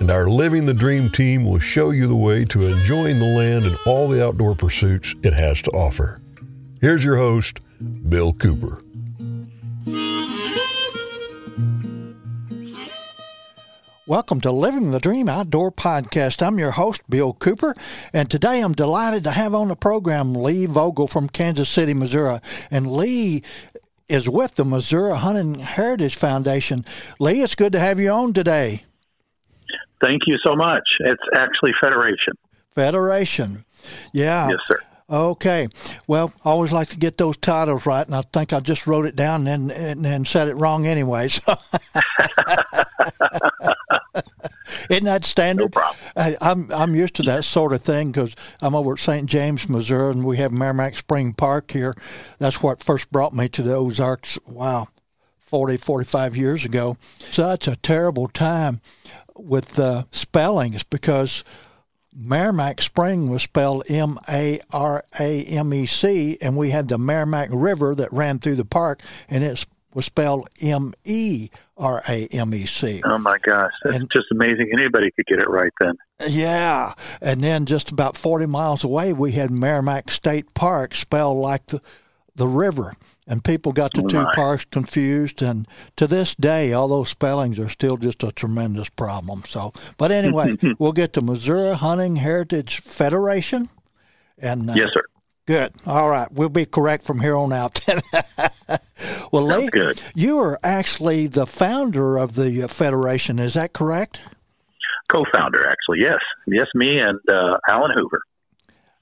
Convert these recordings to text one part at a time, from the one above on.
and our Living the Dream team will show you the way to enjoying the land and all the outdoor pursuits it has to offer. Here's your host, Bill Cooper. Welcome to Living the Dream Outdoor Podcast. I'm your host, Bill Cooper, and today I'm delighted to have on the program Lee Vogel from Kansas City, Missouri. And Lee is with the Missouri Hunting Heritage Foundation. Lee, it's good to have you on today. Thank you so much. It's actually Federation. Federation. Yeah. Yes, sir. Okay. Well, I always like to get those titles right, and I think I just wrote it down and and, and said it wrong anyway. So. Isn't that standard? No problem. I, I'm I'm used to that sort of thing because I'm over at St. James, Missouri, and we have Meramec Spring Park here. That's what first brought me to the Ozarks. Wow, 40, 45 years ago. Such a terrible time with the spellings because Meramec Spring was spelled M A R A M E C, and we had the Meramec River that ran through the park, and it was spelled M E R A M E C. Oh my gosh, that's and, just amazing! Anybody could get it right then. Yeah, and then just about forty miles away, we had Meramec State Park spelled like the the river and people got the two parts confused. And to this day, all those spellings are still just a tremendous problem. So, but anyway, we'll get to Missouri Hunting Heritage Federation. And uh, yes, sir. Good. All right, we'll be correct from here on out. well, Lee, good. you are actually the founder of the federation. Is that correct? Co-founder, actually. Yes, yes, me and uh, Alan Hoover.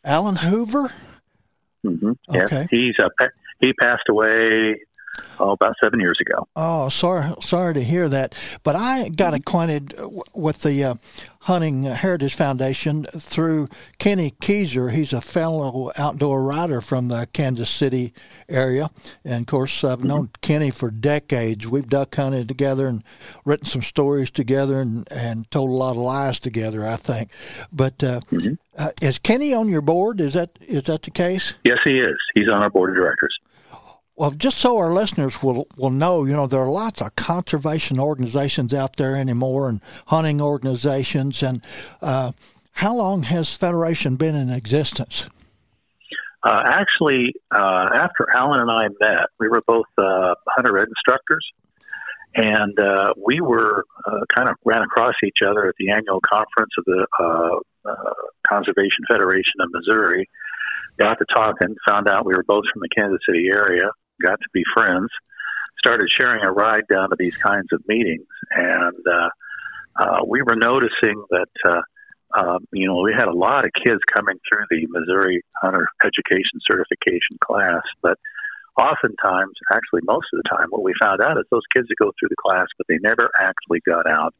Alan Hoover. Mm-hmm. Yes, okay. he's a he passed away oh, about seven years ago. Oh, sorry, sorry to hear that. But I got acquainted with the uh, Hunting Heritage Foundation through Kenny Keyser. He's a fellow outdoor writer from the Kansas City area, and of course, I've known mm-hmm. Kenny for decades. We've duck hunted together and written some stories together, and, and told a lot of lies together. I think. But uh, mm-hmm. uh, is Kenny on your board? Is that is that the case? Yes, he is. He's on our board of directors. Well, just so our listeners will, will know, you know, there are lots of conservation organizations out there anymore and hunting organizations. And uh, how long has Federation been in existence? Uh, actually, uh, after Alan and I met, we were both uh, hunter instructors. And uh, we were uh, kind of ran across each other at the annual conference of the Conservation Federation of Missouri got to talking, found out we were both from the Kansas City area, got to be friends, started sharing a ride down to these kinds of meetings, and uh, uh, we were noticing that. Uh, uh, you know, we had a lot of kids coming through the Missouri Hunter Education Certification class, but oftentimes, actually most of the time, what we found out is those kids would go through the class, but they never actually got out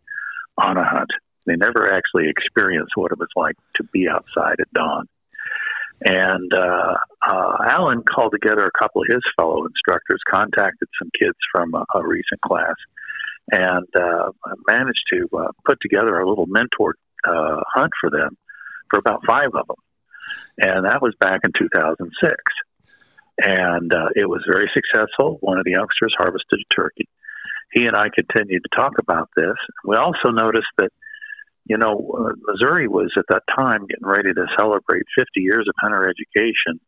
on a hunt. They never actually experienced what it was like to be outside at dawn. And uh, uh, Alan called together a couple of his fellow instructors, contacted some kids from a, a recent class, and uh, managed to uh, put together a little mentor uh, hunt for them for about five of them. And that was back in 2006. And uh, it was very successful. One of the youngsters harvested a turkey. He and I continued to talk about this. We also noticed that you know, uh, Missouri was at that time getting ready to celebrate 50 years of hunter education,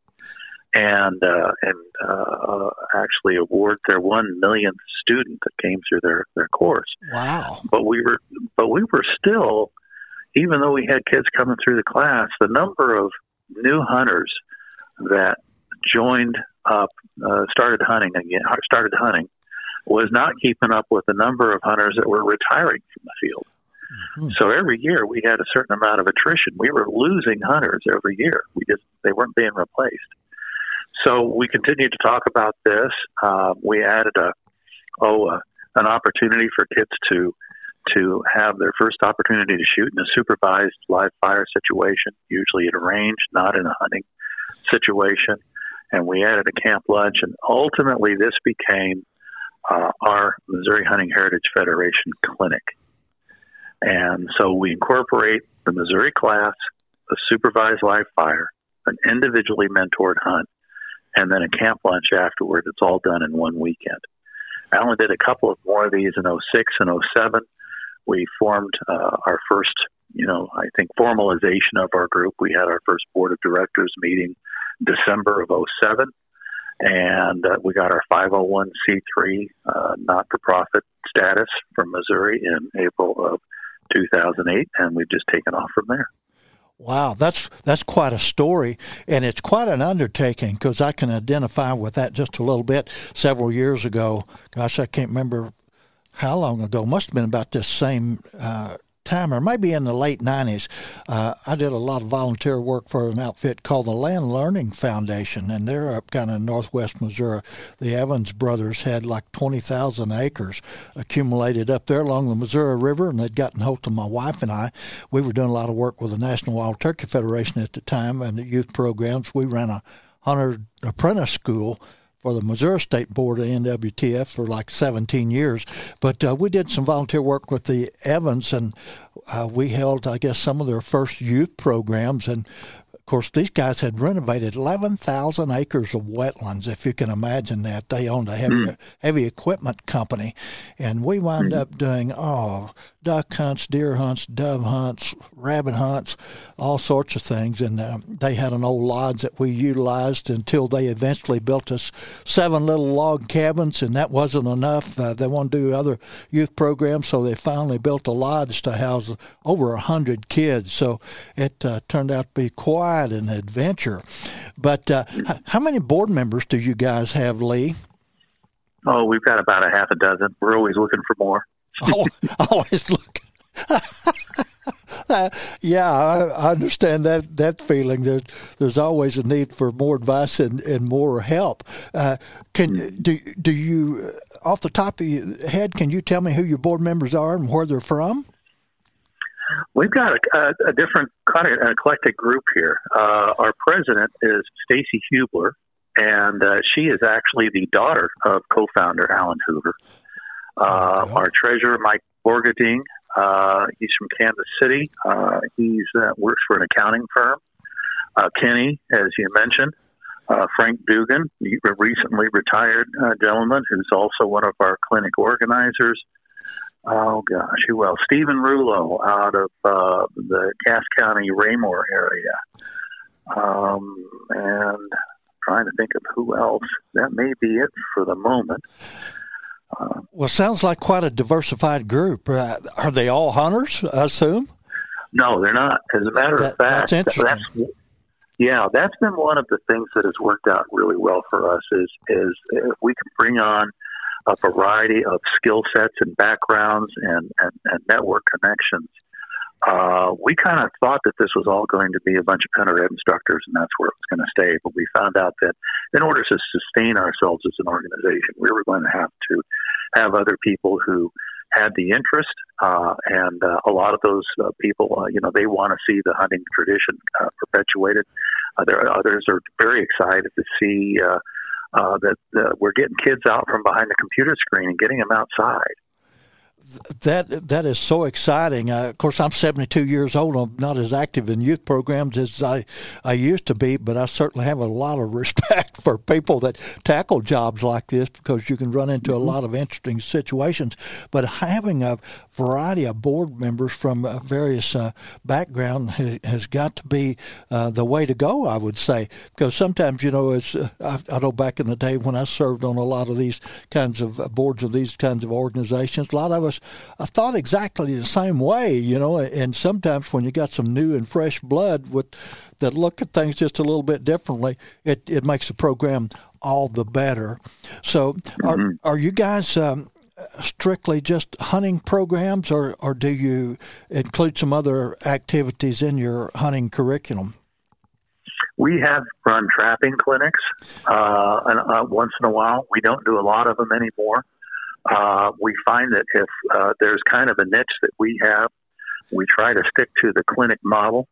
and uh, and uh, actually award their one millionth student that came through their their course. Wow! But we were but we were still, even though we had kids coming through the class, the number of new hunters that joined up, uh, started hunting again, started hunting, was not keeping up with the number of hunters that were retiring from the field. Hmm. So every year we had a certain amount of attrition. We were losing hunters every year. We just they weren't being replaced. So we continued to talk about this. Uh, we added a oh uh, an opportunity for kids to to have their first opportunity to shoot in a supervised live fire situation, usually at a range, not in a hunting situation. And we added a camp lunch, and ultimately this became uh, our Missouri Hunting Heritage Federation clinic. And so we incorporate the Missouri class, a supervised live fire, an individually mentored hunt, and then a camp lunch afterward. It's all done in one weekend. Alan did a couple of more of these in 06 and 07. We formed uh, our first, you know, I think formalization of our group. We had our first board of directors meeting December of 07 and uh, we got our 501c3 uh, not for profit status from Missouri in April of 2008, and we've just taken off from there. Wow, that's that's quite a story, and it's quite an undertaking because I can identify with that just a little bit. Several years ago, gosh, I can't remember how long ago. Must have been about this same uh, time, or maybe in the late 90s, uh, I did a lot of volunteer work for an outfit called the Land Learning Foundation, and they're up kind of northwest Missouri. The Evans brothers had like 20,000 acres accumulated up there along the Missouri River, and they'd gotten hold of my wife and I. We were doing a lot of work with the National Wild Turkey Federation at the time and the youth programs. We ran a hunter apprentice school for the Missouri State Board of NWTF for like 17 years. But uh, we did some volunteer work with the Evans, and uh, we held, I guess, some of their first youth programs. And of course, these guys had renovated 11,000 acres of wetlands, if you can imagine that. They owned a heavy, mm. heavy equipment company. And we wound mm. up doing, oh, duck hunts, deer hunts, dove hunts, rabbit hunts, all sorts of things. And uh, they had an old lodge that we utilized until they eventually built us seven little log cabins, and that wasn't enough. Uh, they wanted to do other youth programs, so they finally built a lodge to house over a hundred kids. So it uh, turned out to be quite an adventure. But uh, how many board members do you guys have, Lee? Oh, we've got about a half a dozen. We're always looking for more. oh, always looking. uh, yeah, I, I, understand that that feeling. There's there's always a need for more advice and, and more help. Uh, can do do you uh, off the top of your head? Can you tell me who your board members are and where they're from? We've got a, a, a different kind of an eclectic group here. Uh, our president is Stacy Hubler, and uh, she is actually the daughter of co-founder Alan Hoover. Uh, our treasurer, Mike Borgading, uh, he's from Kansas City. Uh, he's uh, works for an accounting firm. Uh, Kenny, as you mentioned, uh, Frank Dugan, a recently retired uh, gentleman who's also one of our clinic organizers. Oh gosh, who else? Stephen Rulo out of uh, the Cass County Raymore area, um, and trying to think of who else. That may be it for the moment. Well, sounds like quite a diversified group. Uh, are they all hunters? I assume. No, they're not. As a matter that, of fact, that's interesting. That's, yeah, that's been one of the things that has worked out really well for us. Is is if we can bring on a variety of skill sets and backgrounds and, and, and network connections. Uh, we kind of thought that this was all going to be a bunch of hunter instructors and that's where it was going to stay. But we found out that in order to sustain ourselves as an organization, we were going to have to have other people who had the interest, uh, and uh, a lot of those uh, people, uh, you know, they want to see the hunting tradition uh, perpetuated. There are others are very excited to see that uh, we're getting kids out from behind the computer screen and getting them outside that that is so exciting. Uh, of course, I'm 72 years old. I'm not as active in youth programs as I I used to be, but I certainly have a lot of respect for people that tackle jobs like this because you can run into mm-hmm. a lot of interesting situations. But having a variety of board members from uh, various uh, backgrounds has, has, got to be uh, the way to go, I would say, because sometimes you know, it's uh, I, I know back in the day when I served on a lot of these kinds of uh, boards of these kinds of organizations, a lot of us I thought exactly the same way, you know. And sometimes when you got some new and fresh blood with that look at things just a little bit differently, it, it makes the program all the better. So, are mm-hmm. are you guys? Um, strictly just hunting programs, or, or do you include some other activities in your hunting curriculum? We have run trapping clinics uh, and, uh, once in a while. We don't do a lot of them anymore. Uh, we find that if uh, there's kind of a niche that we have, we try to stick to the clinic model.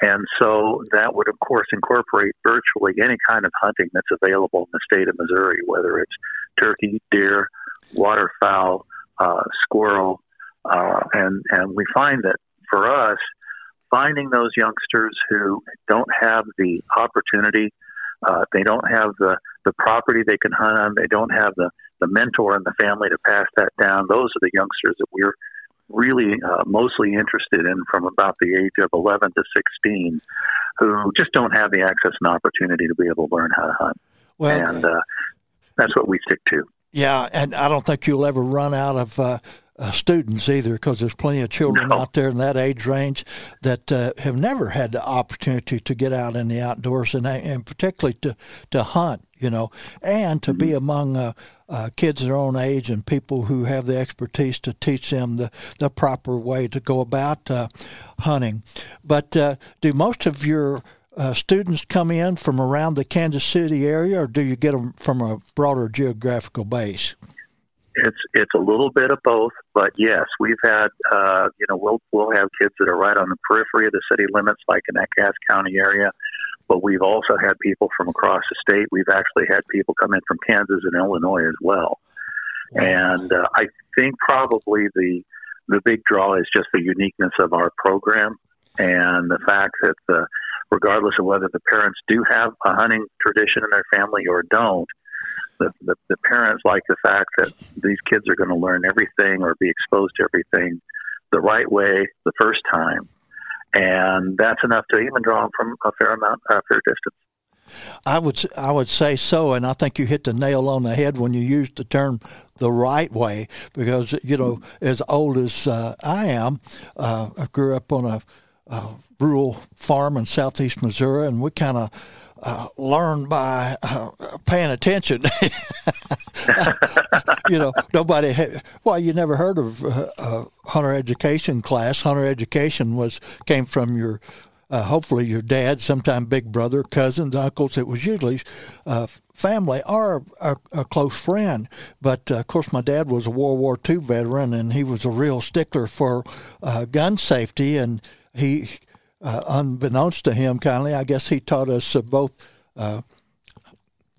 And so that would, of course, incorporate virtually any kind of hunting that's available in the state of Missouri, whether it's turkey, deer, waterfowl, uh, squirrel. Uh, and, and we find that for us, finding those youngsters who don't have the opportunity, uh, they don't have the, the property they can hunt on, they don't have the, the mentor in the family to pass that down, those are the youngsters that we're really uh, mostly interested in from about the age of 11 to 16 who just don't have the access and opportunity to be able to learn how to hunt. Well, and uh, that's what we stick to. Yeah, and I don't think you'll ever run out of uh, uh, students either, because there's plenty of children no. out there in that age range that uh, have never had the opportunity to get out in the outdoors and, and particularly to, to hunt, you know, and to mm-hmm. be among uh, uh, kids their own age and people who have the expertise to teach them the, the proper way to go about uh, hunting. But uh, do most of your uh, students come in from around the Kansas City area, or do you get them from a broader geographical base? It's it's a little bit of both, but yes, we've had uh, you know we'll we'll have kids that are right on the periphery of the city limits, like in that Cass County area. But we've also had people from across the state. We've actually had people come in from Kansas and Illinois as well. And uh, I think probably the the big draw is just the uniqueness of our program and the fact that the, regardless of whether the parents do have a hunting tradition in their family or don't, the, the, the parents like the fact that these kids are going to learn everything or be exposed to everything the right way the first time. And that's enough to even draw them from a fair amount, a fair distance. I would I would say so, and I think you hit the nail on the head when you used the term the right way, because you know, as old as uh, I am, uh, I grew up on a, a rural farm in southeast Missouri, and we kind of uh, learn by uh, paying attention. you know, nobody. Had, well, you never heard of uh, a hunter education class. Hunter education was came from your. Uh, hopefully, your dad, sometime big brother, cousins, uncles. It was usually uh, family or a, a, close friend. But uh, of course, my dad was a World War II veteran, and he was a real stickler for gun safety. And he uh, unbeknownst to him, kindly, I guess he taught us uh, both uh,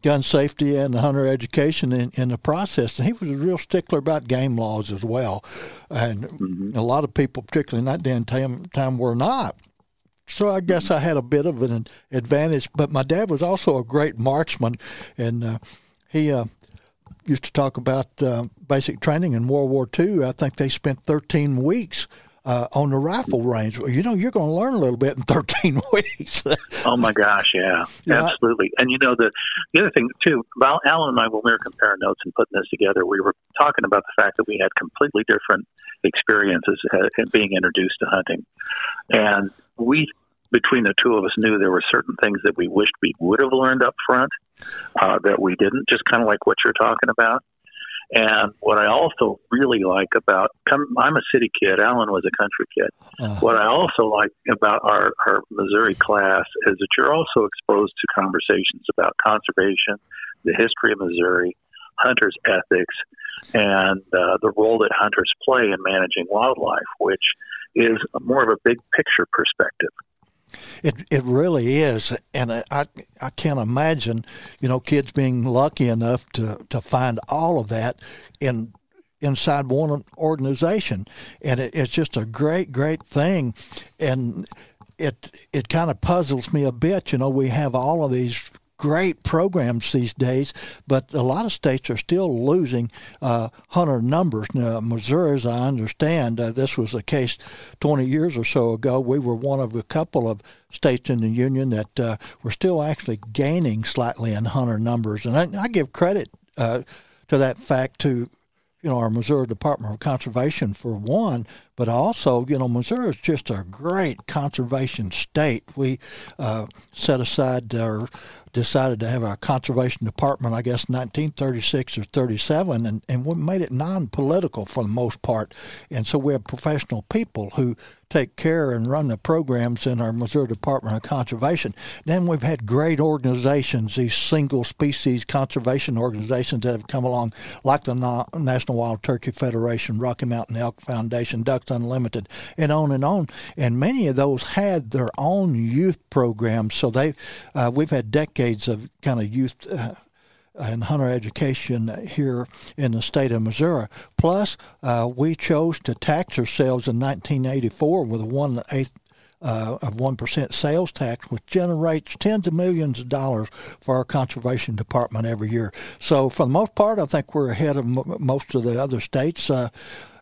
gun safety and hunter education in, in the process. And he was a real stickler about game laws as well. And mm-hmm. a lot of people, particularly in that day and time, time were not. So I guess I had a bit of an advantage. But my dad was also a great marksman, and uh, he uh, used to talk about uh, basic training in World War II. I think they spent 13 weeks uh, on the rifle range. Well, You know, you're going to learn a little bit in 13 weeks. oh my gosh, yeah, yeah, absolutely. And you know, the the other thing too, about Alan and I, when we were comparing notes and putting this together, we were talking about the fact that we had completely different experiences uh, being introduced to hunting, and we between the two of us knew there were certain things that we wished we would have learned up front uh, that we didn't, just kind of like what you're talking about. And what I also really like about, I'm a city kid. Alan was a country kid. Uh-huh. What I also like about our, our Missouri class is that you're also exposed to conversations about conservation, the history of Missouri, hunters' ethics, and uh, the role that hunters play in managing wildlife, which is more of a big picture perspective. It it really is, and I I can't imagine, you know, kids being lucky enough to to find all of that in inside one organization, and it, it's just a great great thing, and it it kind of puzzles me a bit. You know, we have all of these great programs these days, but a lot of states are still losing uh, hunter numbers. Now, Missouri, as I understand, uh, this was the case 20 years or so ago. We were one of a couple of states in the union that uh, were still actually gaining slightly in hunter numbers, and I, I give credit uh, to that fact to you know, our Missouri Department of Conservation for one, but also, you know, Missouri is just a great conservation state. We uh, set aside or decided to have our conservation department, I guess, 1936 or 37, and, and we made it non political for the most part. And so we have professional people who take care and run the programs in our Missouri Department of Conservation. Then we've had great organizations, these single species conservation organizations that have come along, like the National Wild Turkey Federation, Rocky Mountain Elk Foundation, Ducks Unlimited, and on and on. And many of those had their own youth programs. So they, uh, we've had decades of kind of youth. Uh, and hunter education here in the state of Missouri. Plus, uh, we chose to tax ourselves in 1984 with a one eighth uh, of 1% sales tax, which generates tens of millions of dollars for our conservation department every year. So, for the most part, I think we're ahead of m- most of the other states. Uh,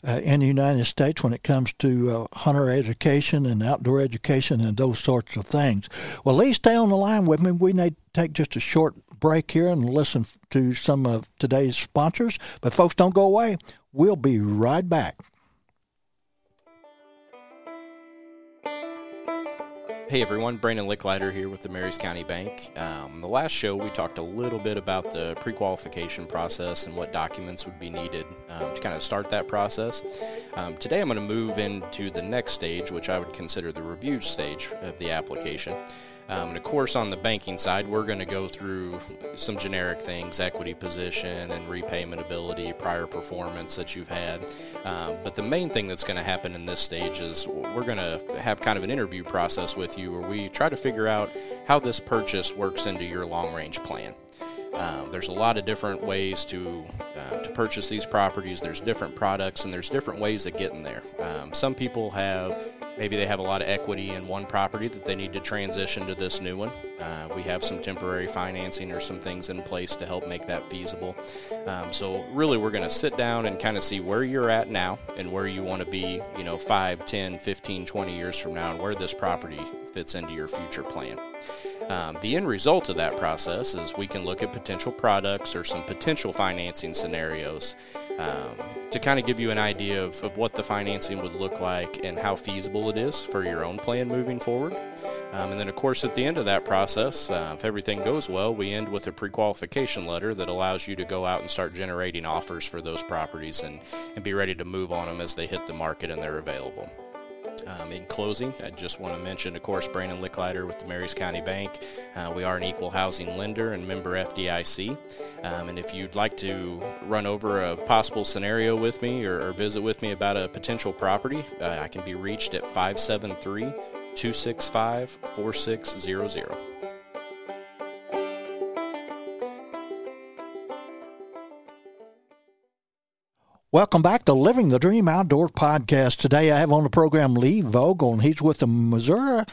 uh, in the United States when it comes to uh, hunter education and outdoor education and those sorts of things. Well, Lee, stay on the line with me. We to take just a short break here and listen to some of today's sponsors. But, folks, don't go away. We'll be right back. Hey everyone, Brandon Licklider here with the Maries County Bank. Um, the last show we talked a little bit about the pre qualification process and what documents would be needed um, to kind of start that process. Um, today I'm going to move into the next stage, which I would consider the review stage of the application. Um, and of course, on the banking side, we're going to go through some generic things equity position and repayment ability, prior performance that you've had. Um, but the main thing that's going to happen in this stage is we're going to have kind of an interview process with you where we try to figure out how this purchase works into your long range plan. Um, there's a lot of different ways to uh, to purchase these properties. There's different products and there's different ways of getting there. Um, some people have maybe they have a lot of equity in one property that they need to transition to this new one. Uh, we have some temporary financing or some things in place to help make that feasible. Um, so really, we're going to sit down and kind of see where you're at now and where you want to be, you know, 5, 10, 15, 20 years from now, and where this property fits into your future plan. Um, the end result of that process is we can look at potential products or some potential financing scenarios um, to kind of give you an idea of, of what the financing would look like and how feasible it is for your own plan moving forward. Um, and then, of course, at the end of that process, uh, if everything goes well, we end with a pre qualification letter that allows you to go out and start generating offers for those properties and, and be ready to move on them as they hit the market and they're available. Um, in closing, I just want to mention, of course, Brandon Licklider with the Maries County Bank. Uh, we are an equal housing lender and member FDIC. Um, and if you'd like to run over a possible scenario with me or, or visit with me about a potential property, uh, I can be reached at 573 265 4600. Welcome back to Living the Dream Outdoor Podcast. Today I have on the program Lee Vogel, and he's with the Missouri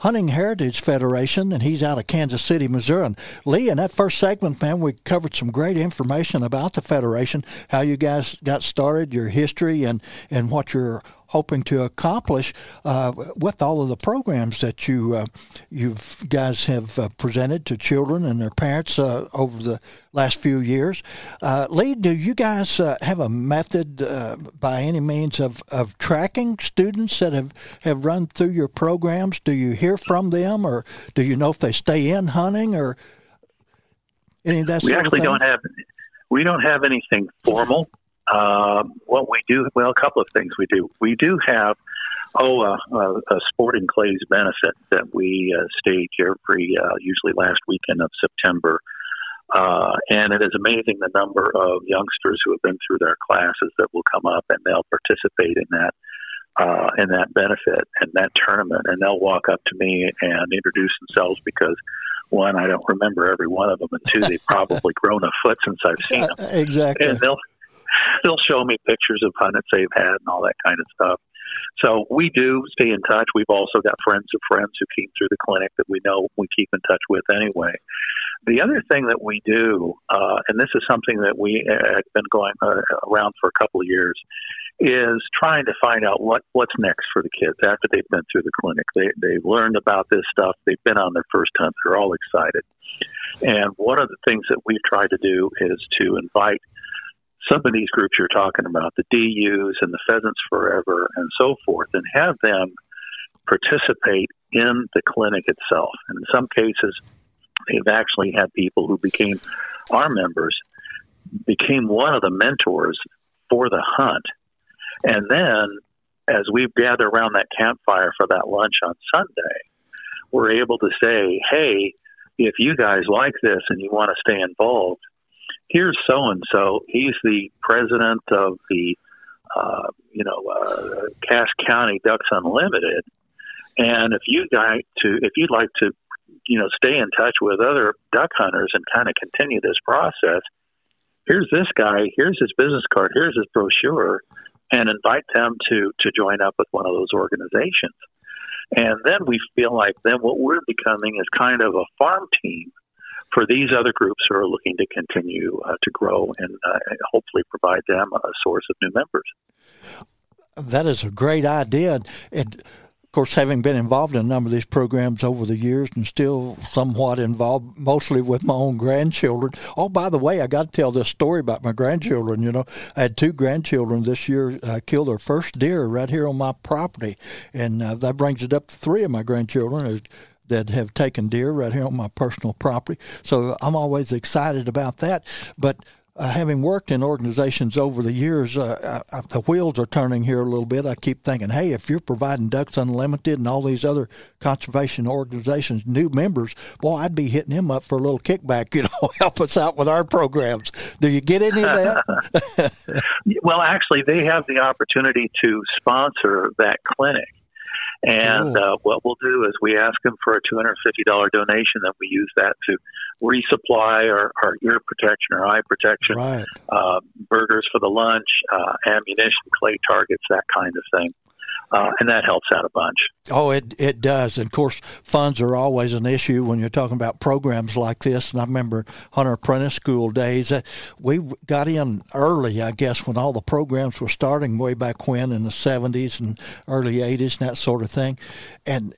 Hunting Heritage Federation, and he's out of Kansas City, Missouri. And Lee, in that first segment, man, we covered some great information about the Federation, how you guys got started, your history, and, and what you're hoping to accomplish uh, with all of the programs that you uh, you guys have uh, presented to children and their parents uh, over the last few years. Uh, Lee, do you guys uh, have a method by any means of, of tracking students that have, have run through your programs? Do you hear from them, or do you know if they stay in hunting, or any of that? We actually don't have we don't have anything formal. Uh, what we do, well, a couple of things we do. We do have, oh, uh, uh, a sporting clays benefit that we uh, stage every, uh, usually last weekend of September. Uh, and it is amazing the number of youngsters who have been through their classes that will come up and they'll participate in that uh, in that benefit and that tournament, and they'll walk up to me and introduce themselves because one, I don't remember every one of them, and two, they've probably grown a foot since I've seen them. exactly. And they'll they'll show me pictures of hunts they've had and all that kind of stuff. So we do stay in touch. We've also got friends of friends who came through the clinic that we know we keep in touch with anyway. The other thing that we do, uh, and this is something that we uh, have been going uh, around for a couple of years, is trying to find out what what's next for the kids after they've been through the clinic. They they've learned about this stuff. They've been on their first hunt. They're all excited. And one of the things that we've tried to do is to invite some of these groups you're talking about, the DUs and the Pheasants Forever and so forth, and have them participate in the clinic itself. And in some cases, they've actually had people who became our members, became one of the mentors for the hunt. And then as we gather around that campfire for that lunch on Sunday, we're able to say, hey, if you guys like this and you want to stay involved, here's so and so. He's the president of the, uh, you know, uh, Cass County Ducks Unlimited. And if you guys to, if you'd like to, you know, stay in touch with other duck hunters and kind of continue this process, here's this guy. Here's his business card. Here's his brochure, and invite them to to join up with one of those organizations. And then we feel like then what we're becoming is kind of a farm team for these other groups who are looking to continue uh, to grow and uh, hopefully provide them a source of new members. That is a great idea. Of course, having been involved in a number of these programs over the years and still somewhat involved, mostly with my own grandchildren. Oh, by the way, I got to tell this story about my grandchildren. You know, I had two grandchildren this year uh, kill their first deer right here on my property, and uh, that brings it up to three of my grandchildren that have taken deer right here on my personal property. So I'm always excited about that. But uh, having worked in organizations over the years, uh, I, I, the wheels are turning here a little bit. I keep thinking, hey, if you're providing Ducks Unlimited and all these other conservation organizations new members, boy, I'd be hitting them up for a little kickback. You know, help us out with our programs. Do you get any of that? well, actually, they have the opportunity to sponsor that clinic. And uh, what we'll do is we ask them for a $250 donation, and we use that to resupply our, our ear protection, our eye protection, right. uh, burgers for the lunch, uh, ammunition, clay targets, that kind of thing. Uh, and that helps out a bunch. Oh, it it does. And of course, funds are always an issue when you're talking about programs like this. And I remember Hunter Apprentice School days. Uh, we got in early, I guess, when all the programs were starting way back when in the 70s and early 80s and that sort of thing. And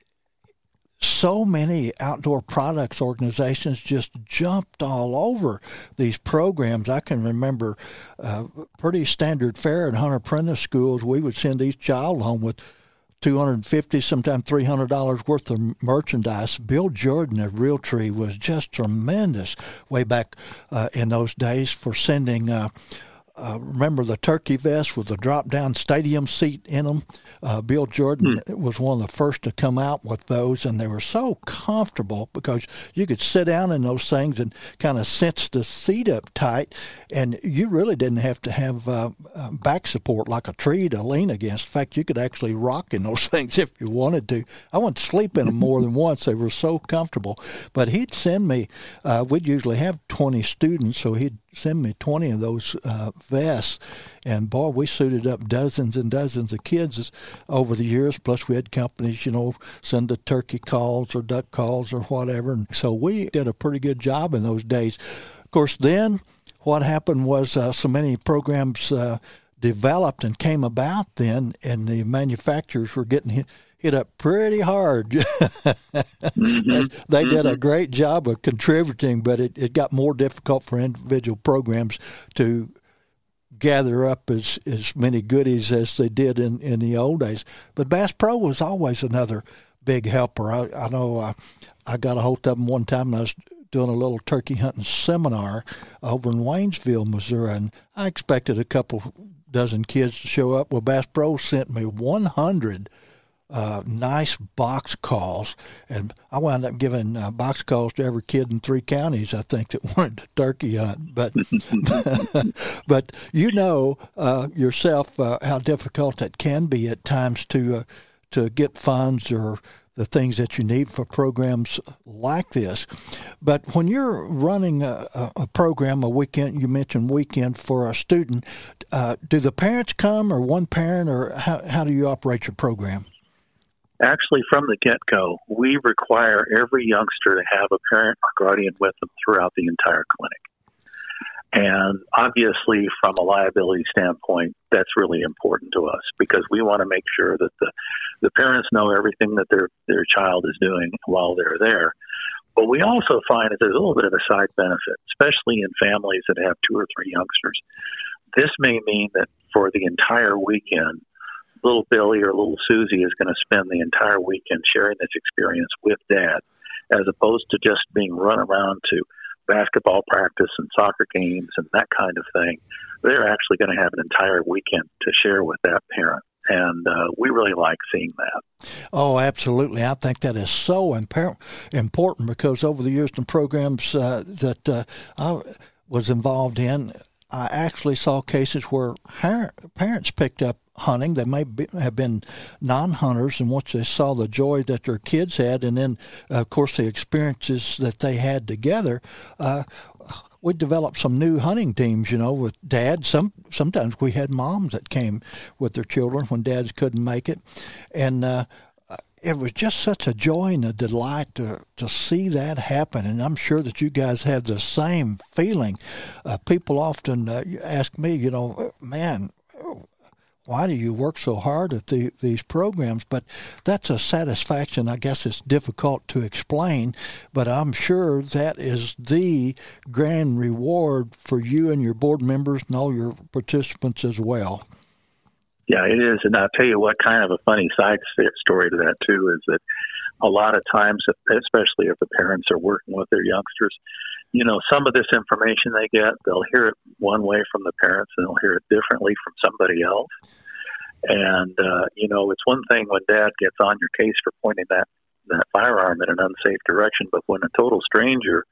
so many outdoor products organizations just jumped all over these programs. I can remember uh, pretty standard fare at Hunter Apprentice schools. We would send each child home with 250 sometimes $300 worth of merchandise bill jordan at realtree was just tremendous way back uh, in those days for sending uh, uh, remember the turkey vest with the drop down stadium seat in them. Uh, Bill Jordan hmm. was one of the first to come out with those, and they were so comfortable because you could sit down in those things and kind of cinch the seat up tight, and you really didn't have to have uh, uh, back support like a tree to lean against. In fact, you could actually rock in those things if you wanted to. I went to sleep in them more than once; they were so comfortable. But he'd send me. Uh, we'd usually have twenty students, so he'd send me 20 of those uh, vests. And boy, we suited up dozens and dozens of kids over the years. Plus, we had companies, you know, send the turkey calls or duck calls or whatever. And so we did a pretty good job in those days. Of course, then what happened was uh, so many programs uh, developed and came about then, and the manufacturers were getting hit hit up pretty hard. mm-hmm. They did a mm-hmm. great job of contributing, but it, it got more difficult for individual programs to gather up as, as many goodies as they did in, in the old days. But Bass Pro was always another big helper. I, I know I, I got a hold of them one time and I was doing a little turkey hunting seminar over in Waynesville, Missouri, and I expected a couple dozen kids to show up. Well, Bass Pro sent me 100 uh, nice box calls, and I wound up giving uh, box calls to every kid in three counties. I think that wanted to turkey hunt, but but you know uh, yourself uh, how difficult it can be at times to uh, to get funds or the things that you need for programs like this. But when you're running a, a program, a weekend, you mentioned weekend for a student, uh, do the parents come or one parent, or how, how do you operate your program? Actually from the get go, we require every youngster to have a parent or guardian with them throughout the entire clinic. And obviously, from a liability standpoint, that's really important to us because we want to make sure that the, the parents know everything that their, their child is doing while they're there. But we also find that there's a little bit of a side benefit, especially in families that have two or three youngsters. This may mean that for the entire weekend, little Billy or little Susie is going to spend the entire weekend sharing this experience with dad, as opposed to just being run around to basketball practice and soccer games and that kind of thing. They're actually going to have an entire weekend to share with that parent. and uh, we really like seeing that. Oh, absolutely! I think that is so important because over the years the programs uh, that uh, I was involved in, I actually saw cases where parents picked up hunting. They may be, have been non-hunters, and once they saw the joy that their kids had, and then, of course, the experiences that they had together, uh, we developed some new hunting teams. You know, with dad. Some sometimes we had moms that came with their children when dads couldn't make it, and. Uh, it was just such a joy and a delight to, to see that happen. And I'm sure that you guys had the same feeling. Uh, people often uh, ask me, you know, man, why do you work so hard at the, these programs? But that's a satisfaction. I guess it's difficult to explain, but I'm sure that is the grand reward for you and your board members and all your participants as well. Yeah, it is. And I'll tell you what kind of a funny side story to that, too, is that a lot of times, especially if the parents are working with their youngsters, you know, some of this information they get, they'll hear it one way from the parents and they'll hear it differently from somebody else. And, uh, you know, it's one thing when dad gets on your case for pointing that, that firearm in an unsafe direction, but when a total stranger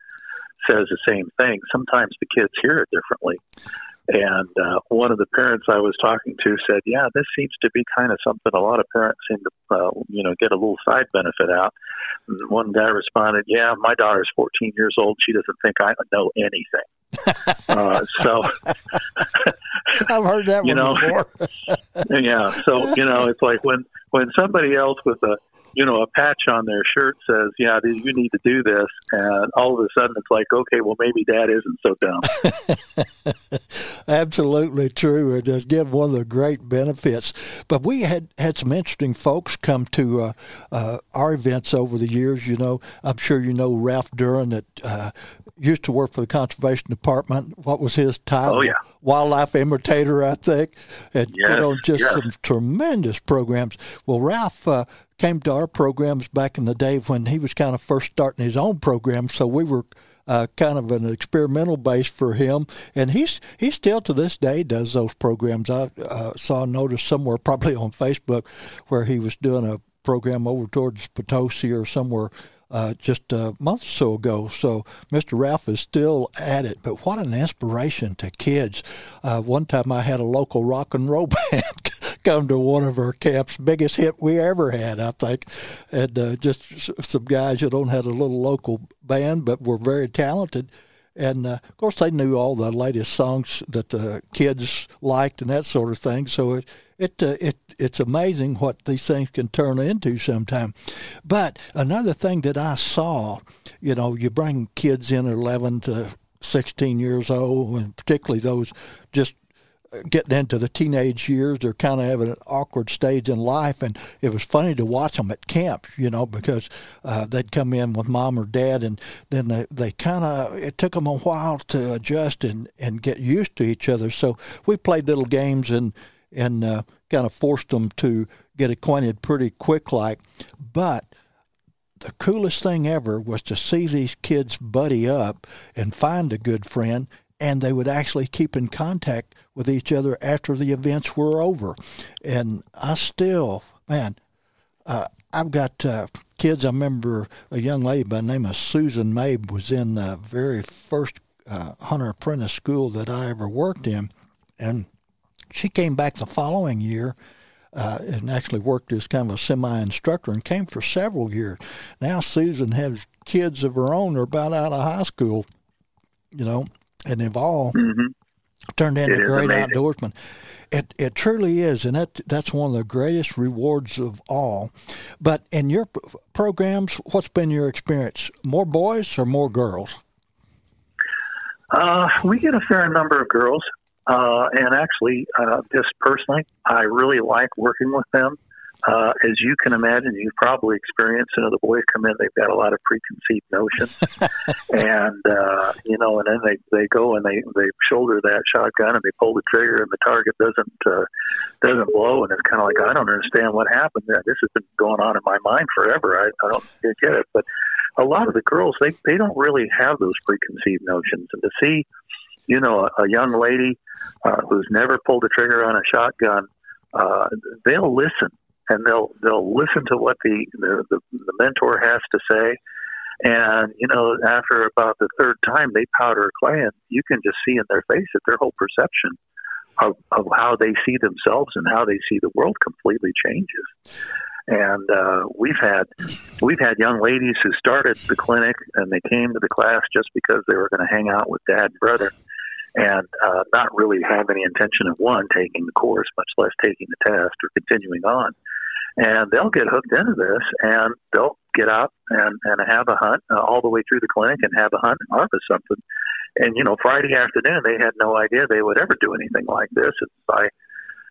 says the same thing, sometimes the kids hear it differently. And uh, one of the parents I was talking to said, "Yeah, this seems to be kind of something a lot of parents seem to, uh, you know, get a little side benefit out." And one guy responded, "Yeah, my daughter's 14 years old. She doesn't think I know anything." uh, so I've heard that you know, before. yeah, so you know, it's like when when somebody else with a you know, a patch on their shirt says, "Yeah, you need to do this," and all of a sudden it's like, "Okay, well, maybe Dad isn't so dumb." Absolutely true. It does give one of the great benefits. But we had had some interesting folks come to uh, uh, our events over the years. You know, I'm sure you know Ralph Duran that uh, used to work for the conservation department. What was his title? Oh yeah, wildlife imitator, I think, and yes, put on just yes. some tremendous programs. Well, Ralph uh, came to our programs back in the day when he was kind of first starting his own program, so we were. Uh, kind of an experimental base for him, and he's he still to this day does those programs. I uh, saw a notice somewhere, probably on Facebook, where he was doing a program over towards Potosi or somewhere uh, just a month or so ago. So Mr. Ralph is still at it. But what an inspiration to kids. Uh, one time I had a local rock and roll band come to one of our camps, biggest hit we ever had, I think. And uh, just some guys that don't had a little local band, but were very talented. And uh, of course, they knew all the latest songs that the kids liked and that sort of thing. So it, it uh, it it's amazing what these things can turn into sometime. But another thing that I saw, you know, you bring kids in 11 to 16 years old, and particularly those just getting into the teenage years, they're kind of having an awkward stage in life, and it was funny to watch them at camp, you know, because uh, they'd come in with mom or dad, and then they, they kind of it took them a while to adjust and and get used to each other. So we played little games and and uh, kind of forced them to get acquainted pretty quick like. But the coolest thing ever was to see these kids buddy up and find a good friend, and they would actually keep in contact with each other after the events were over. And I still, man, uh, I've got uh, kids. I remember a young lady by the name of Susan Mabe was in the very first uh, hunter apprentice school that I ever worked in, and she came back the following year uh, and actually worked as kind of a semi instructor and came for several years. Now Susan has kids of her own, are about out of high school, you know, and they've all mm-hmm. turned into great amazing. outdoorsmen. It it truly is, and that that's one of the greatest rewards of all. But in your p- programs, what's been your experience? More boys or more girls? Uh, we get a fair number of girls. Uh, and actually, uh, just personally, I really like working with them. Uh, as you can imagine, you've probably experienced, you know, the boys come in, they've got a lot of preconceived notions. and, uh, you know, and then they, they go and they, they shoulder that shotgun and they pull the trigger and the target doesn't, uh, doesn't blow. And it's kind of like, I don't understand what happened. This has been going on in my mind forever. I, I don't get it. But a lot of the girls, they, they don't really have those preconceived notions. And to see, you know, a, a young lady uh, who's never pulled a trigger on a shotgun uh, they'll listen and they'll they'll listen to what the, the the the mentor has to say. And you know, after about the third time, they powder clay, and you can just see in their face that their whole perception of, of how they see themselves and how they see the world completely changes. And uh, we've had we've had young ladies who started the clinic and they came to the class just because they were going to hang out with dad and brother, and uh, not really have any intention of one taking the course, much less taking the test or continuing on. And they'll get hooked into this, and they'll get out and, and have a hunt uh, all the way through the clinic and have a hunt and harvest something. And you know, Friday afternoon, they had no idea they would ever do anything like this. And by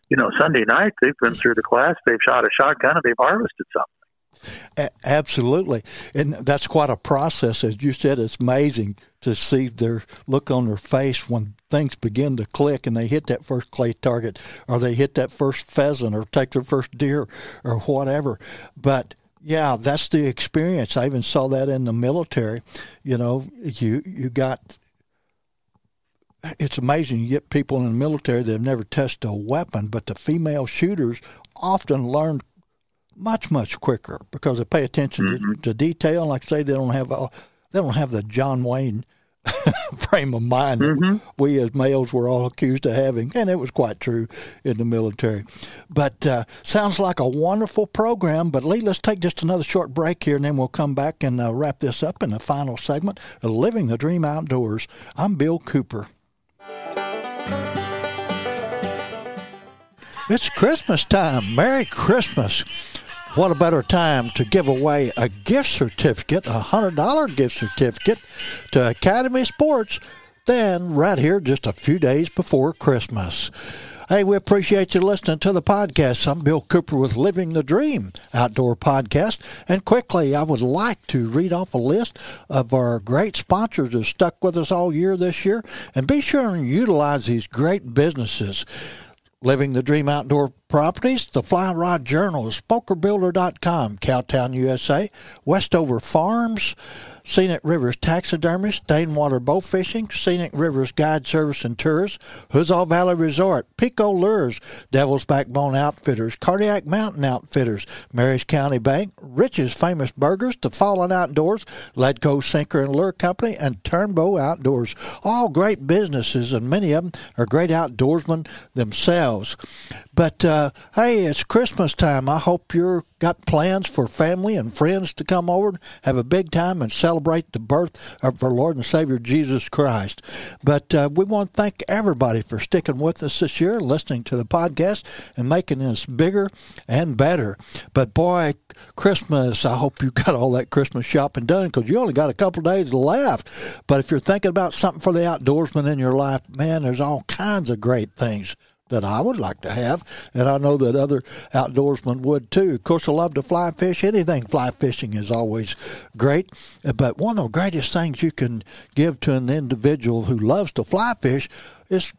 you know, Sunday night they've been through the class, they've shot a shotgun, and they've harvested something. Absolutely, and that's quite a process. As you said, it's amazing to see their look on their face when things begin to click and they hit that first clay target, or they hit that first pheasant, or take their first deer, or whatever. But yeah, that's the experience. I even saw that in the military. You know, you you got it's amazing. You get people in the military that have never tested a weapon, but the female shooters often learn much much quicker because they pay attention mm-hmm. to, to, detail. Like I say, they don't have they don't have the John Wayne frame of mind mm-hmm. we as males were all accused of having, and it was quite true in the military. But uh, sounds like a wonderful program. But Lee, let's take just another short break here, and then we'll come back and uh, wrap this up in the final segment of Living the Dream Outdoors. I'm Bill Cooper. It's Christmas time. Merry Christmas. What a better time to give away a gift certificate, a $100 gift certificate to Academy Sports than right here just a few days before Christmas. Hey, we appreciate you listening to the podcast. I'm Bill Cooper with Living the Dream Outdoor Podcast. And quickly, I would like to read off a list of our great sponsors that stuck with us all year this year. And be sure and utilize these great businesses. Living the Dream Outdoor Properties, the Fly Rod Journal, SmokerBuilder.com, Cowtown, USA, Westover Farms, Scenic Rivers Taxidermy, Stainwater Bow Fishing, Scenic Rivers Guide Service and Tours, Huzzah Valley Resort, Pico Lures, Devil's Backbone Outfitters, Cardiac Mountain Outfitters, Maries County Bank, Rich's Famous Burgers, The Fallen Outdoors, Ledco Sinker and Lure Company, and Turnbow Outdoors. All great businesses, and many of them are great outdoorsmen themselves. But uh, hey, it's Christmas time. I hope you've got plans for family and friends to come over, have a big time, and celebrate the birth of our Lord and Savior Jesus Christ. But uh, we want to thank everybody for sticking with us this year, listening to the podcast, and making this bigger and better. But boy, Christmas, I hope you got all that Christmas shopping done because you only got a couple days left. But if you're thinking about something for the outdoorsman in your life, man, there's all kinds of great things that I would like to have, and I know that other outdoorsmen would too. Of course, I love to fly fish. Anything fly fishing is always great, but one of the greatest things you can give to an individual who loves to fly fish is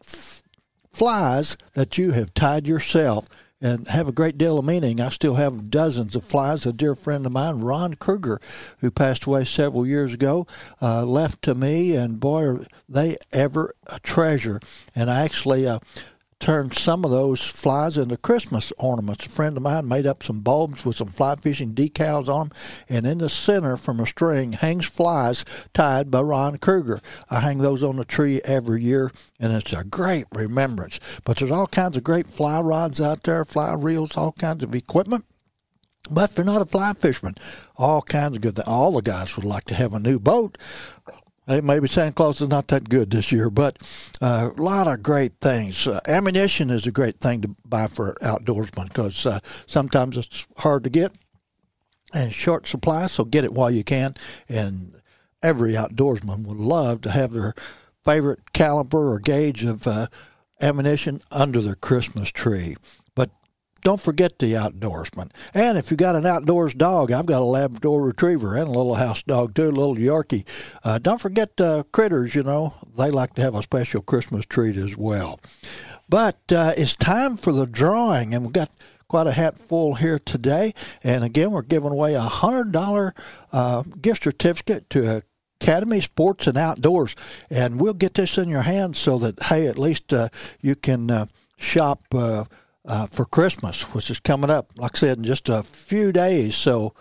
flies that you have tied yourself and have a great deal of meaning. I still have dozens of flies. A dear friend of mine, Ron Kruger, who passed away several years ago, uh, left to me, and boy, are they ever a treasure. And I actually uh, turned some of those flies into Christmas ornaments. A friend of mine made up some bulbs with some fly fishing decals on them, and in the center from a string hangs flies tied by Ron Kruger. I hang those on the tree every year, and it's a great remembrance. But there's all kinds of great fly rods out there, fly reels, all kinds of equipment. But if you're not a fly fisherman, all kinds of good. All the guys would like to have a new boat. Maybe Santa Claus is not that good this year, but uh, a lot of great things. Uh, ammunition is a great thing to buy for outdoorsmen because uh, sometimes it's hard to get and short supply, so get it while you can. And every outdoorsman would love to have their favorite caliber or gauge of uh, ammunition under their Christmas tree don't forget the outdoorsman. And if you got an outdoors dog, I've got a Labrador Retriever and a little house dog too, a little Yorkie. Uh, don't forget uh, critters. You know they like to have a special Christmas treat as well. But uh, it's time for the drawing, and we've got quite a hat full here today. And again, we're giving away a hundred dollar uh, gift certificate to Academy Sports and Outdoors, and we'll get this in your hands so that hey, at least uh, you can uh, shop. Uh, for Christmas, which is coming up, like I said, in just a few days. So,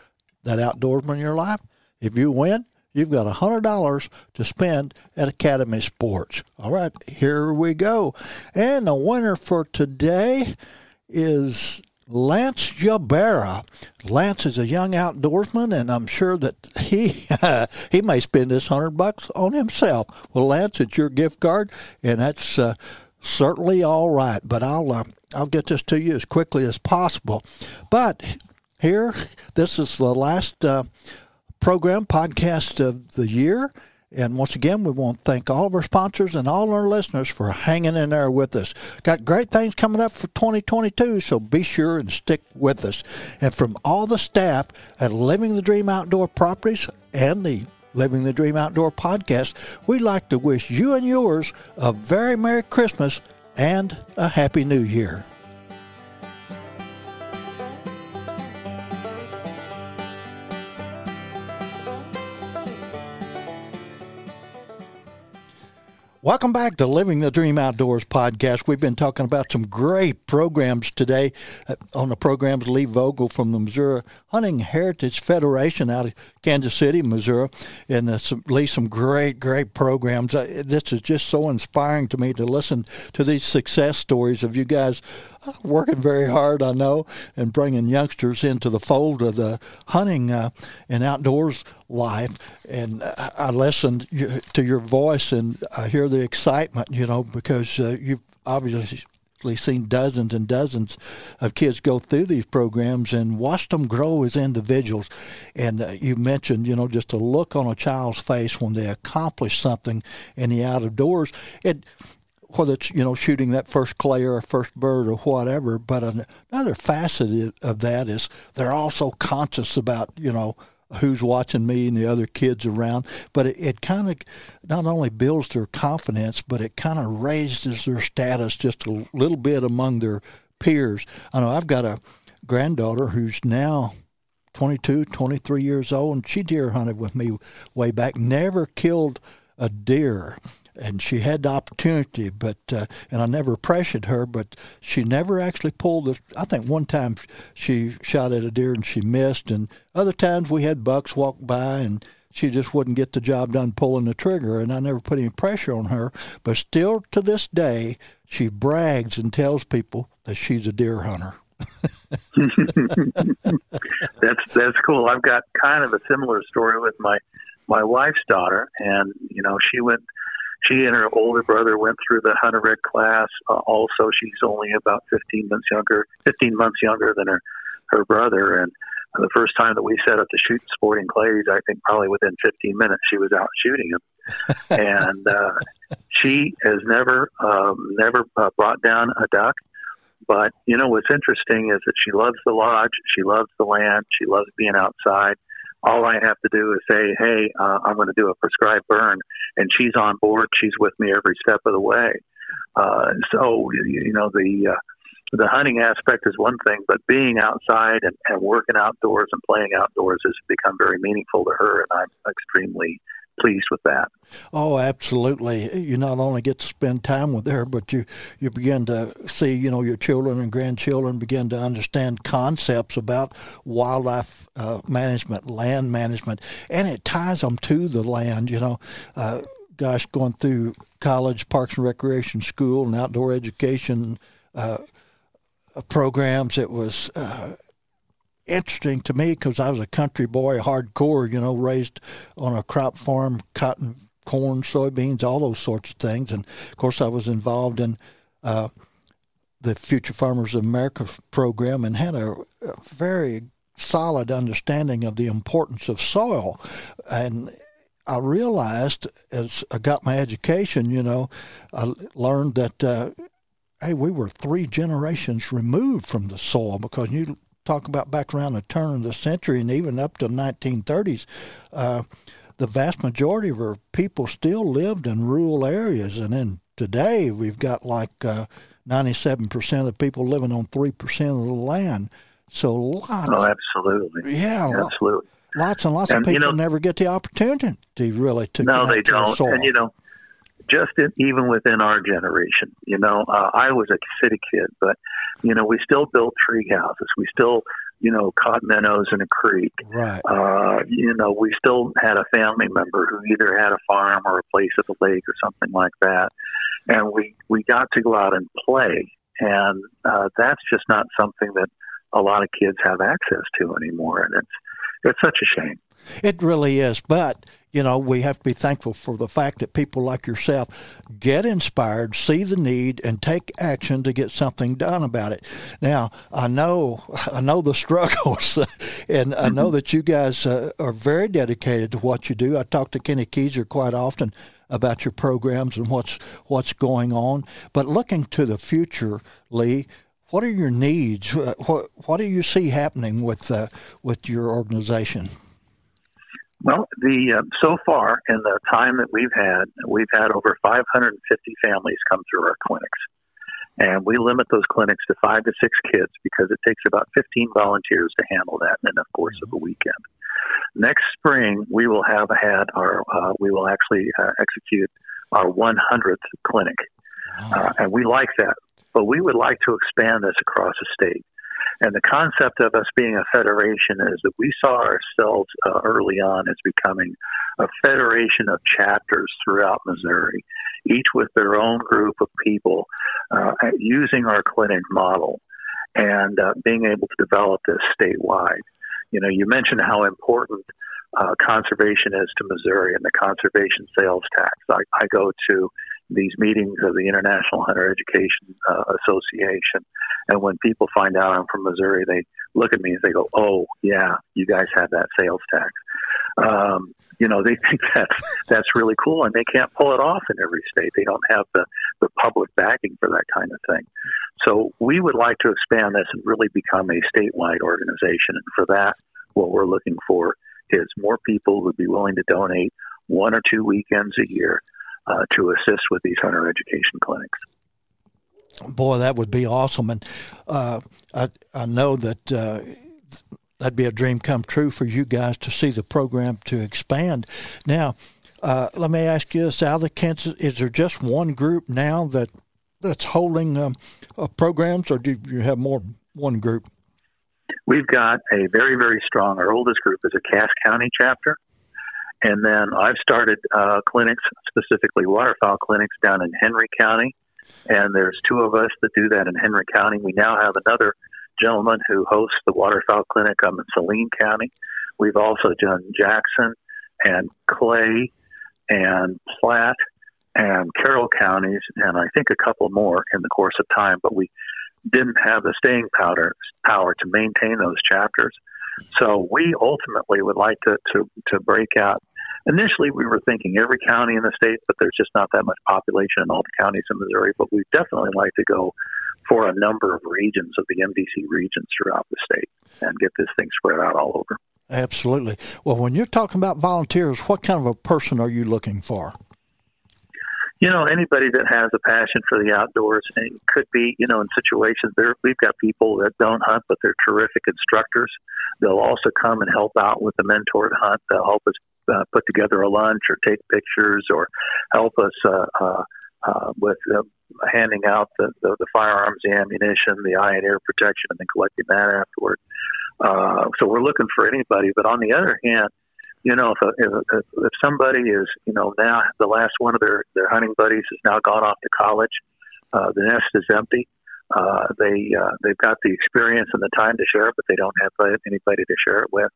that outdoorsman in your life, if you win, you've got a hundred dollars to spend at Academy Sports. All right, here we go. And the winner for today is Lance Jabera. Lance is a young outdoorsman, and I'm sure that he he may spend this hundred bucks on himself. Well, Lance, it's your gift card, and that's uh, certainly all right. But I'll uh, I'll get this to you as quickly as possible. But here, this is the last uh, program podcast of the year. And once again, we want to thank all of our sponsors and all our listeners for hanging in there with us. Got great things coming up for 2022, so be sure and stick with us. And from all the staff at Living the Dream Outdoor Properties and the Living the Dream Outdoor podcast, we'd like to wish you and yours a very Merry Christmas and a Happy New Year. Welcome back to Living the Dream Outdoors podcast. We've been talking about some great programs today. Uh, on the programs, Lee Vogel from the Missouri Hunting Heritage Federation out of Kansas City, Missouri, and uh, some, Lee, some great, great programs. Uh, this is just so inspiring to me to listen to these success stories of you guys uh, working very hard, I know, and bringing youngsters into the fold of the hunting uh, and outdoors life. And I listen to your voice and I hear the excitement, you know, because uh, you've obviously seen dozens and dozens of kids go through these programs and watched them grow as individuals. And uh, you mentioned, you know, just a look on a child's face when they accomplish something in the out of doors. It whether it's you know shooting that first clay or first bird or whatever. But another facet of that is they're also conscious about you know who's watching me and the other kids around. But it, it kind of not only builds their confidence, but it kind of raises their status just a little bit among their peers. I know I've got a granddaughter who's now 22, 23 years old, and she deer hunted with me way back. Never killed a deer and she had the opportunity, but uh, and I never pressured her, but she never actually pulled the. I think one time she shot at a deer and she missed, and other times we had bucks walk by and she just wouldn't get the job done pulling the trigger, and I never put any pressure on her. But still, to this day, she brags and tells people that she's a deer hunter. that's that's cool. I've got kind of a similar story with my my wife's daughter, and you know she went she and her older brother went through the hunter ed class. Uh, also, she's only about 15 months younger, 15 months younger than her her brother. And the first time that we set up to shoot sporting clays, I think probably within 15 minutes she was out shooting them. and uh, she has never um, never uh, brought down a duck. But you know what's interesting is that she loves the lodge, she loves the land, she loves being outside all I have to do is say, "Hey, uh, I'm going to do a prescribed burn," and she's on board. She's with me every step of the way. Uh, so you know the uh, the hunting aspect is one thing, but being outside and, and working outdoors and playing outdoors has become very meaningful to her, and I'm extremely pleased with that. Oh, absolutely. You not only get to spend time with her, but you, you begin to see, you know, your children and grandchildren begin to understand concepts about wildlife uh, management, land management, and it ties them to the land, you know. Uh, gosh, going through college, parks and recreation school, and outdoor education uh, programs, it was uh, interesting to me because I was a country boy, hardcore, you know, raised on a crop farm, cotton, corn, soybeans, all those sorts of things. And of course, I was involved in uh, the Future Farmers of America program and had a, a very solid understanding of the importance of soil. And I realized as I got my education, you know, I learned that. Uh, hey, we were three generations removed from the soil because you talk about back around the turn of the century and even up to the 1930s, uh, the vast majority of our people still lived in rural areas. And then today we've got like uh, 97% of the people living on 3% of the land. So lots. Oh, absolutely. Yeah, absolutely. Lots and lots and, of people you know, never get the opportunity to really to no, they don't. And you know, just in, even within our generation. You know, uh, I was a city kid, but you know, we still built tree houses. We still, you know, caught minnows in a creek. Right. Uh, you know, we still had a family member who either had a farm or a place at the lake or something like that, and we we got to go out and play. And uh, that's just not something that a lot of kids have access to anymore, and it's it's such a shame. It really is, but you know, we have to be thankful for the fact that people like yourself get inspired, see the need, and take action to get something done about it. Now, I know, I know the struggles, and I know that you guys uh, are very dedicated to what you do. I talk to Kenny Keyser quite often about your programs and what's what's going on. But looking to the future, Lee, what are your needs? What what do you see happening with uh, with your organization? Well, the uh, so far in the time that we've had, we've had over 550 families come through our clinics, and we limit those clinics to five to six kids because it takes about 15 volunteers to handle that in the course of a weekend. Next spring, we will have had our uh, we will actually uh, execute our 100th clinic, uh, and we like that, but we would like to expand this across the state. And the concept of us being a federation is that we saw ourselves uh, early on as becoming a federation of chapters throughout Missouri, each with their own group of people uh, using our clinic model and uh, being able to develop this statewide. You know, you mentioned how important uh, conservation is to Missouri and the conservation sales tax. I, I go to these meetings of the International Hunter Education uh, Association. And when people find out I'm from Missouri, they look at me and they go, "Oh, yeah, you guys have that sales tax." Um, you know, they think that's that's really cool, and they can't pull it off in every state. They don't have the the public backing for that kind of thing. So we would like to expand this and really become a statewide organization. And for that, what we're looking for is more people who'd be willing to donate one or two weekends a year uh, to assist with these hunter education clinics. Boy, that would be awesome, and uh, I I know that. Uh, that'd be a dream come true for you guys to see the program to expand. Now, uh, let me ask you this: out of Kansas, is there just one group now that that's holding um, uh, programs, or do you have more one group? We've got a very, very strong. Our oldest group is a Cass County chapter, and then I've started uh, clinics, specifically waterfowl clinics, down in Henry County. And there's two of us that do that in Henry County. We now have another gentleman who hosts the waterfowl clinic up in Saline County. We've also done Jackson and Clay and Platte and Carroll counties, and I think a couple more in the course of time. But we didn't have the staying power power to maintain those chapters. So we ultimately would like to, to, to break out Initially, we were thinking every county in the state, but there's just not that much population in all the counties in Missouri. But we definitely like to go for a number of regions of the MDC regions throughout the state and get this thing spread out all over. Absolutely. Well, when you're talking about volunteers, what kind of a person are you looking for? You know, anybody that has a passion for the outdoors and could be, you know, in situations there, we've got people that don't hunt, but they're terrific instructors. They'll also come and help out with the mentored hunt. They'll help us uh, put together a lunch or take pictures or help us uh, uh, uh, with handing out the, the, the firearms, the ammunition, the eye and ear protection, and then collecting that afterward. Uh, so we're looking for anybody. But on the other hand, you know, if, if, if somebody is, you know, now the last one of their, their hunting buddies has now gone off to college, uh, the nest is empty. Uh, they uh, they've got the experience and the time to share it, but they don't have anybody to share it with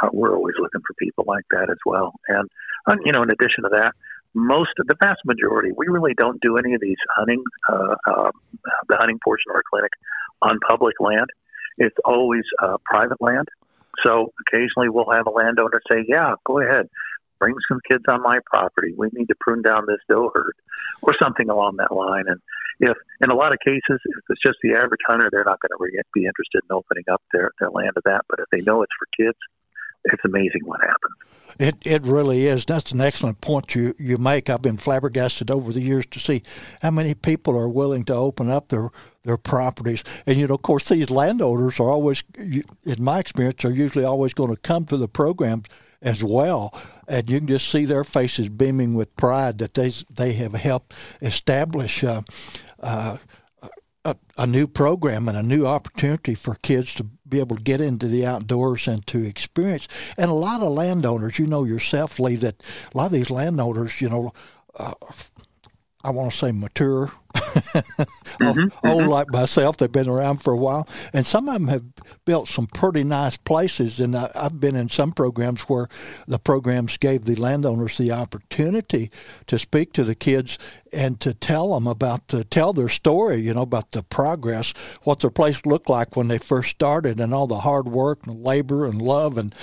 uh, we're always looking for people like that as well. And, uh, you know, in addition to that, most of the vast majority, we really don't do any of these hunting, uh, uh, the hunting portion of our clinic on public land. It's always uh, private land. So occasionally we'll have a landowner say, yeah, go ahead, bring some kids on my property. We need to prune down this doe herd or something along that line. And if, in a lot of cases, if it's just the average hunter, they're not going to be interested in opening up their, their land to that. But if they know it's for kids, it's amazing what happens. It it really is. That's an excellent point you, you make. I've been flabbergasted over the years to see how many people are willing to open up their their properties. And you know, of course, these landowners are always, in my experience, are usually always going to come to the programs as well. and you can just see their faces beaming with pride that they they have helped establish. Uh, a, a, new program and a new opportunity for kids to be able to get into the outdoors and to experience. And a lot of landowners, you know yourself, Lee, that a lot of these landowners, you know, uh, I want to say mature, mm-hmm, old mm-hmm. like myself. They've been around for a while, and some of them have built some pretty nice places. And I, I've been in some programs where the programs gave the landowners the opportunity to speak to the kids and to tell them about to tell their story. You know about the progress, what their place looked like when they first started, and all the hard work and labor and love and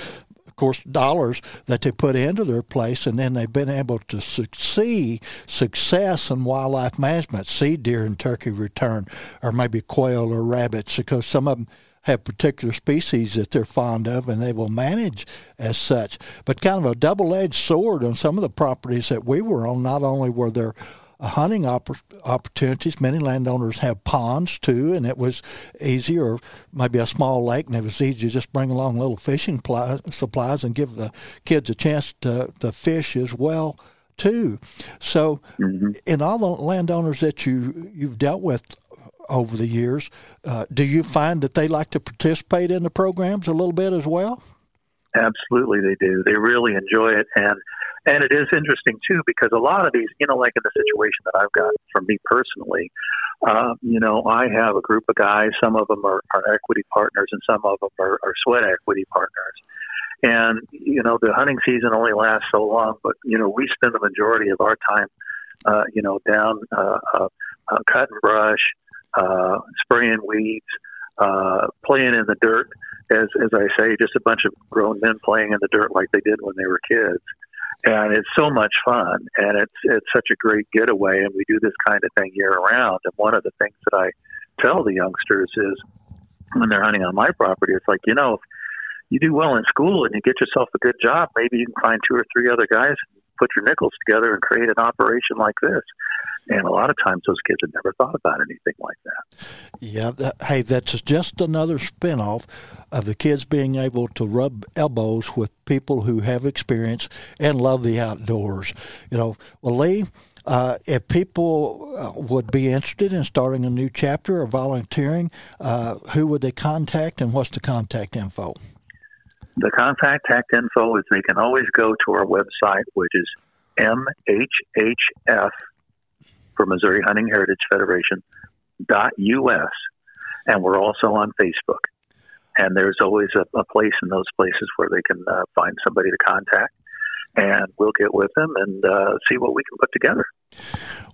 course, dollars that they put into their place, and then they've been able to succeed, success in wildlife management, see deer and turkey return, or maybe quail or rabbits, because some of them have particular species that they're fond of and they will manage as such. But kind of a double edged sword on some of the properties that we were on, not only were there hunting opp- opportunities. Many landowners have ponds too, and it was easy, or maybe a small lake, and it was easy to just bring along little fishing pli- supplies and give the kids a chance to, to fish as well too. So, mm-hmm. in all the landowners that you you've dealt with over the years, uh, do you find that they like to participate in the programs a little bit as well? Absolutely, they do. They really enjoy it, and and it is interesting too because a lot of these, you know, like in the situation that I've got from me personally, uh, you know, I have a group of guys. Some of them are, are equity partners, and some of them are, are sweat equity partners. And you know, the hunting season only lasts so long, but you know, we spend the majority of our time, uh, you know, down uh, uh, uh, cutting brush, uh, spraying weeds, uh, playing in the dirt. As as I say, just a bunch of grown men playing in the dirt like they did when they were kids and it's so much fun and it's it's such a great getaway and we do this kind of thing year round and one of the things that I tell the youngsters is when they're hunting on my property it's like you know if you do well in school and you get yourself a good job maybe you can find two or three other guys put your nickels together and create an operation like this and a lot of times those kids had never thought about anything like that. Yeah, that, hey, that's just another spinoff of the kids being able to rub elbows with people who have experience and love the outdoors. You know, well, Lee, uh, if people uh, would be interested in starting a new chapter or volunteering, uh, who would they contact and what's the contact info? The contact info is they can always go to our website, which is MHHF for Missouri Hunting Heritage Federation dot us, and we're also on Facebook. And there's always a, a place in those places where they can uh, find somebody to contact, and we'll get with them and uh, see what we can put together.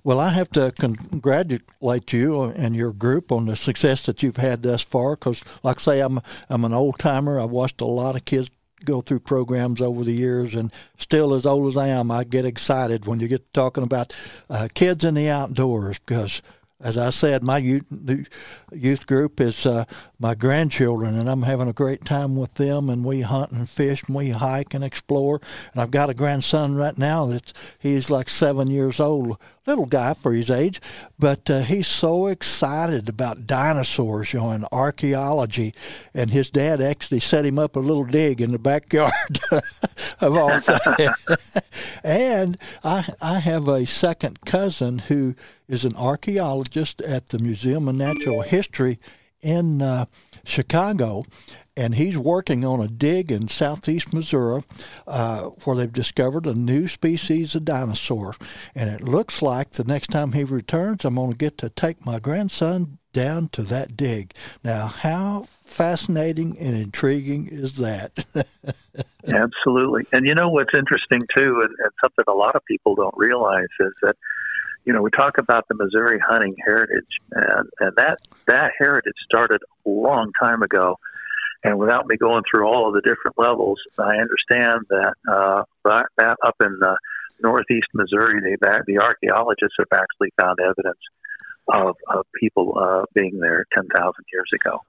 Well, I have to congratulate you and your group on the success that you've had thus far. Because, like I say, I'm I'm an old timer. I've watched a lot of kids go through programs over the years, and still as old as I am, I get excited when you get talking about uh, kids in the outdoors because as I said, my youth, youth group is uh, my grandchildren, and I'm having a great time with them. And we hunt and fish, and we hike and explore. And I've got a grandson right now that he's like seven years old, little guy for his age, but uh, he's so excited about dinosaurs, you know, and archaeology. And his dad actually set him up a little dig in the backyard of all things. and I, I have a second cousin who is an archaeologist at the Museum of Natural History in uh, Chicago, and he's working on a dig in southeast Missouri uh, where they've discovered a new species of dinosaur. And it looks like the next time he returns, I'm going to get to take my grandson down to that dig. Now, how fascinating and intriguing is that? Absolutely. And you know what's interesting too, and, and something a lot of people don't realize is that you know, we talk about the Missouri hunting heritage, and, and that that heritage started a long time ago. And without me going through all of the different levels, I understand that uh, that, up in the northeast Missouri, they the archaeologists have actually found evidence of, of people uh, being there ten thousand years ago.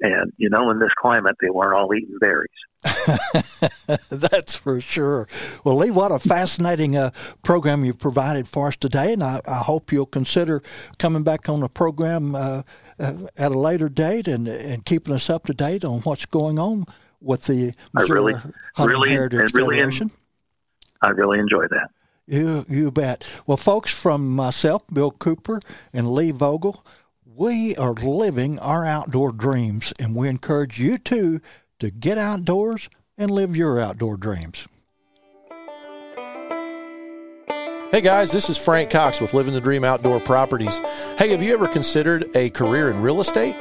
And you know, in this climate, they weren't all eating berries. That's for sure. Well, Lee, what a fascinating uh, program you've provided for us today, and I, I, hope you'll consider coming back on the program uh, Uh, at a later date and and keeping us up to date on what's going on with the Missouri really, Hunting really, Heritage really Federation. I really enjoy that. You, you bet. Well, folks, from myself, Bill Cooper, and Lee Vogel, we are living our outdoor dreams, and we encourage you too to get outdoors and live your outdoor dreams. Hey guys, this is Frank Cox with Living the Dream Outdoor Properties. Hey, have you ever considered a career in real estate?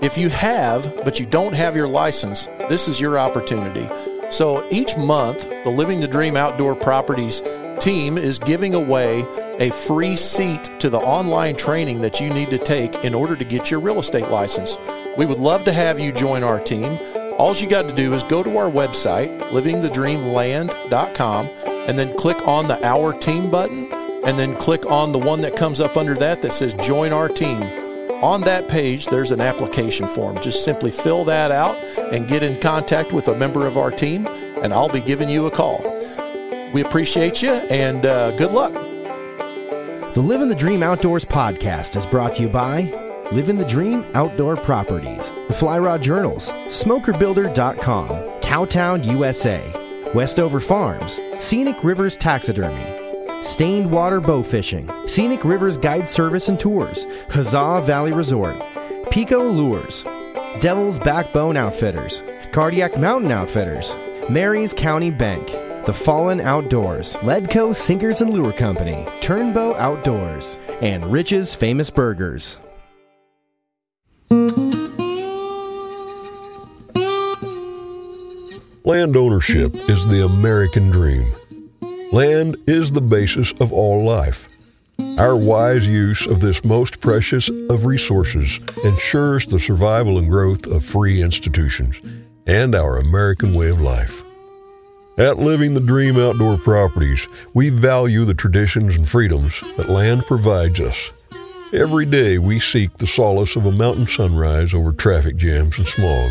If you have, but you don't have your license, this is your opportunity. So each month, the Living the Dream Outdoor Properties team is giving away a free seat to the online training that you need to take in order to get your real estate license. We would love to have you join our team. All you got to do is go to our website, livingthedreamland.com, and then click on the Our Team button, and then click on the one that comes up under that that says Join Our Team. On that page, there's an application form. Just simply fill that out and get in contact with a member of our team, and I'll be giving you a call. We appreciate you and uh, good luck. The Living the Dream Outdoors podcast is brought to you by Living the Dream Outdoor Properties, the Fly Rod Journals, SmokerBuilder.com, Cowtown, USA, Westover Farms, Scenic Rivers Taxidermy, Stained Water Bow Fishing, Scenic Rivers Guide Service and Tours, Huzzah Valley Resort, Pico Lures, Devil's Backbone Outfitters, Cardiac Mountain Outfitters, Maries County Bank, The Fallen Outdoors, Ledco Sinkers and Lure Company, Turnbow Outdoors, and Rich's Famous Burgers. Land ownership is the American dream. Land is the basis of all life. Our wise use of this most precious of resources ensures the survival and growth of free institutions and our American way of life. At Living the Dream Outdoor Properties, we value the traditions and freedoms that land provides us. Every day we seek the solace of a mountain sunrise over traffic jams and smog,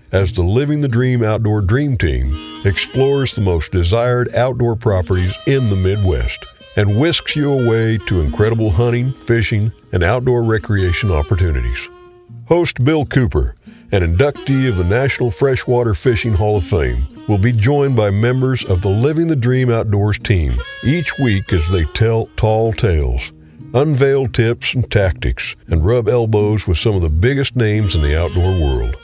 as the Living the Dream Outdoor Dream Team explores the most desired outdoor properties in the Midwest and whisks you away to incredible hunting, fishing, and outdoor recreation opportunities. Host Bill Cooper, an inductee of the National Freshwater Fishing Hall of Fame, will be joined by members of the Living the Dream Outdoors team each week as they tell tall tales, unveil tips and tactics, and rub elbows with some of the biggest names in the outdoor world.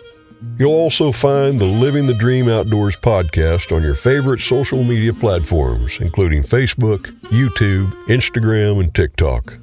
You'll also find the Living the Dream Outdoors podcast on your favorite social media platforms, including Facebook, YouTube, Instagram, and TikTok.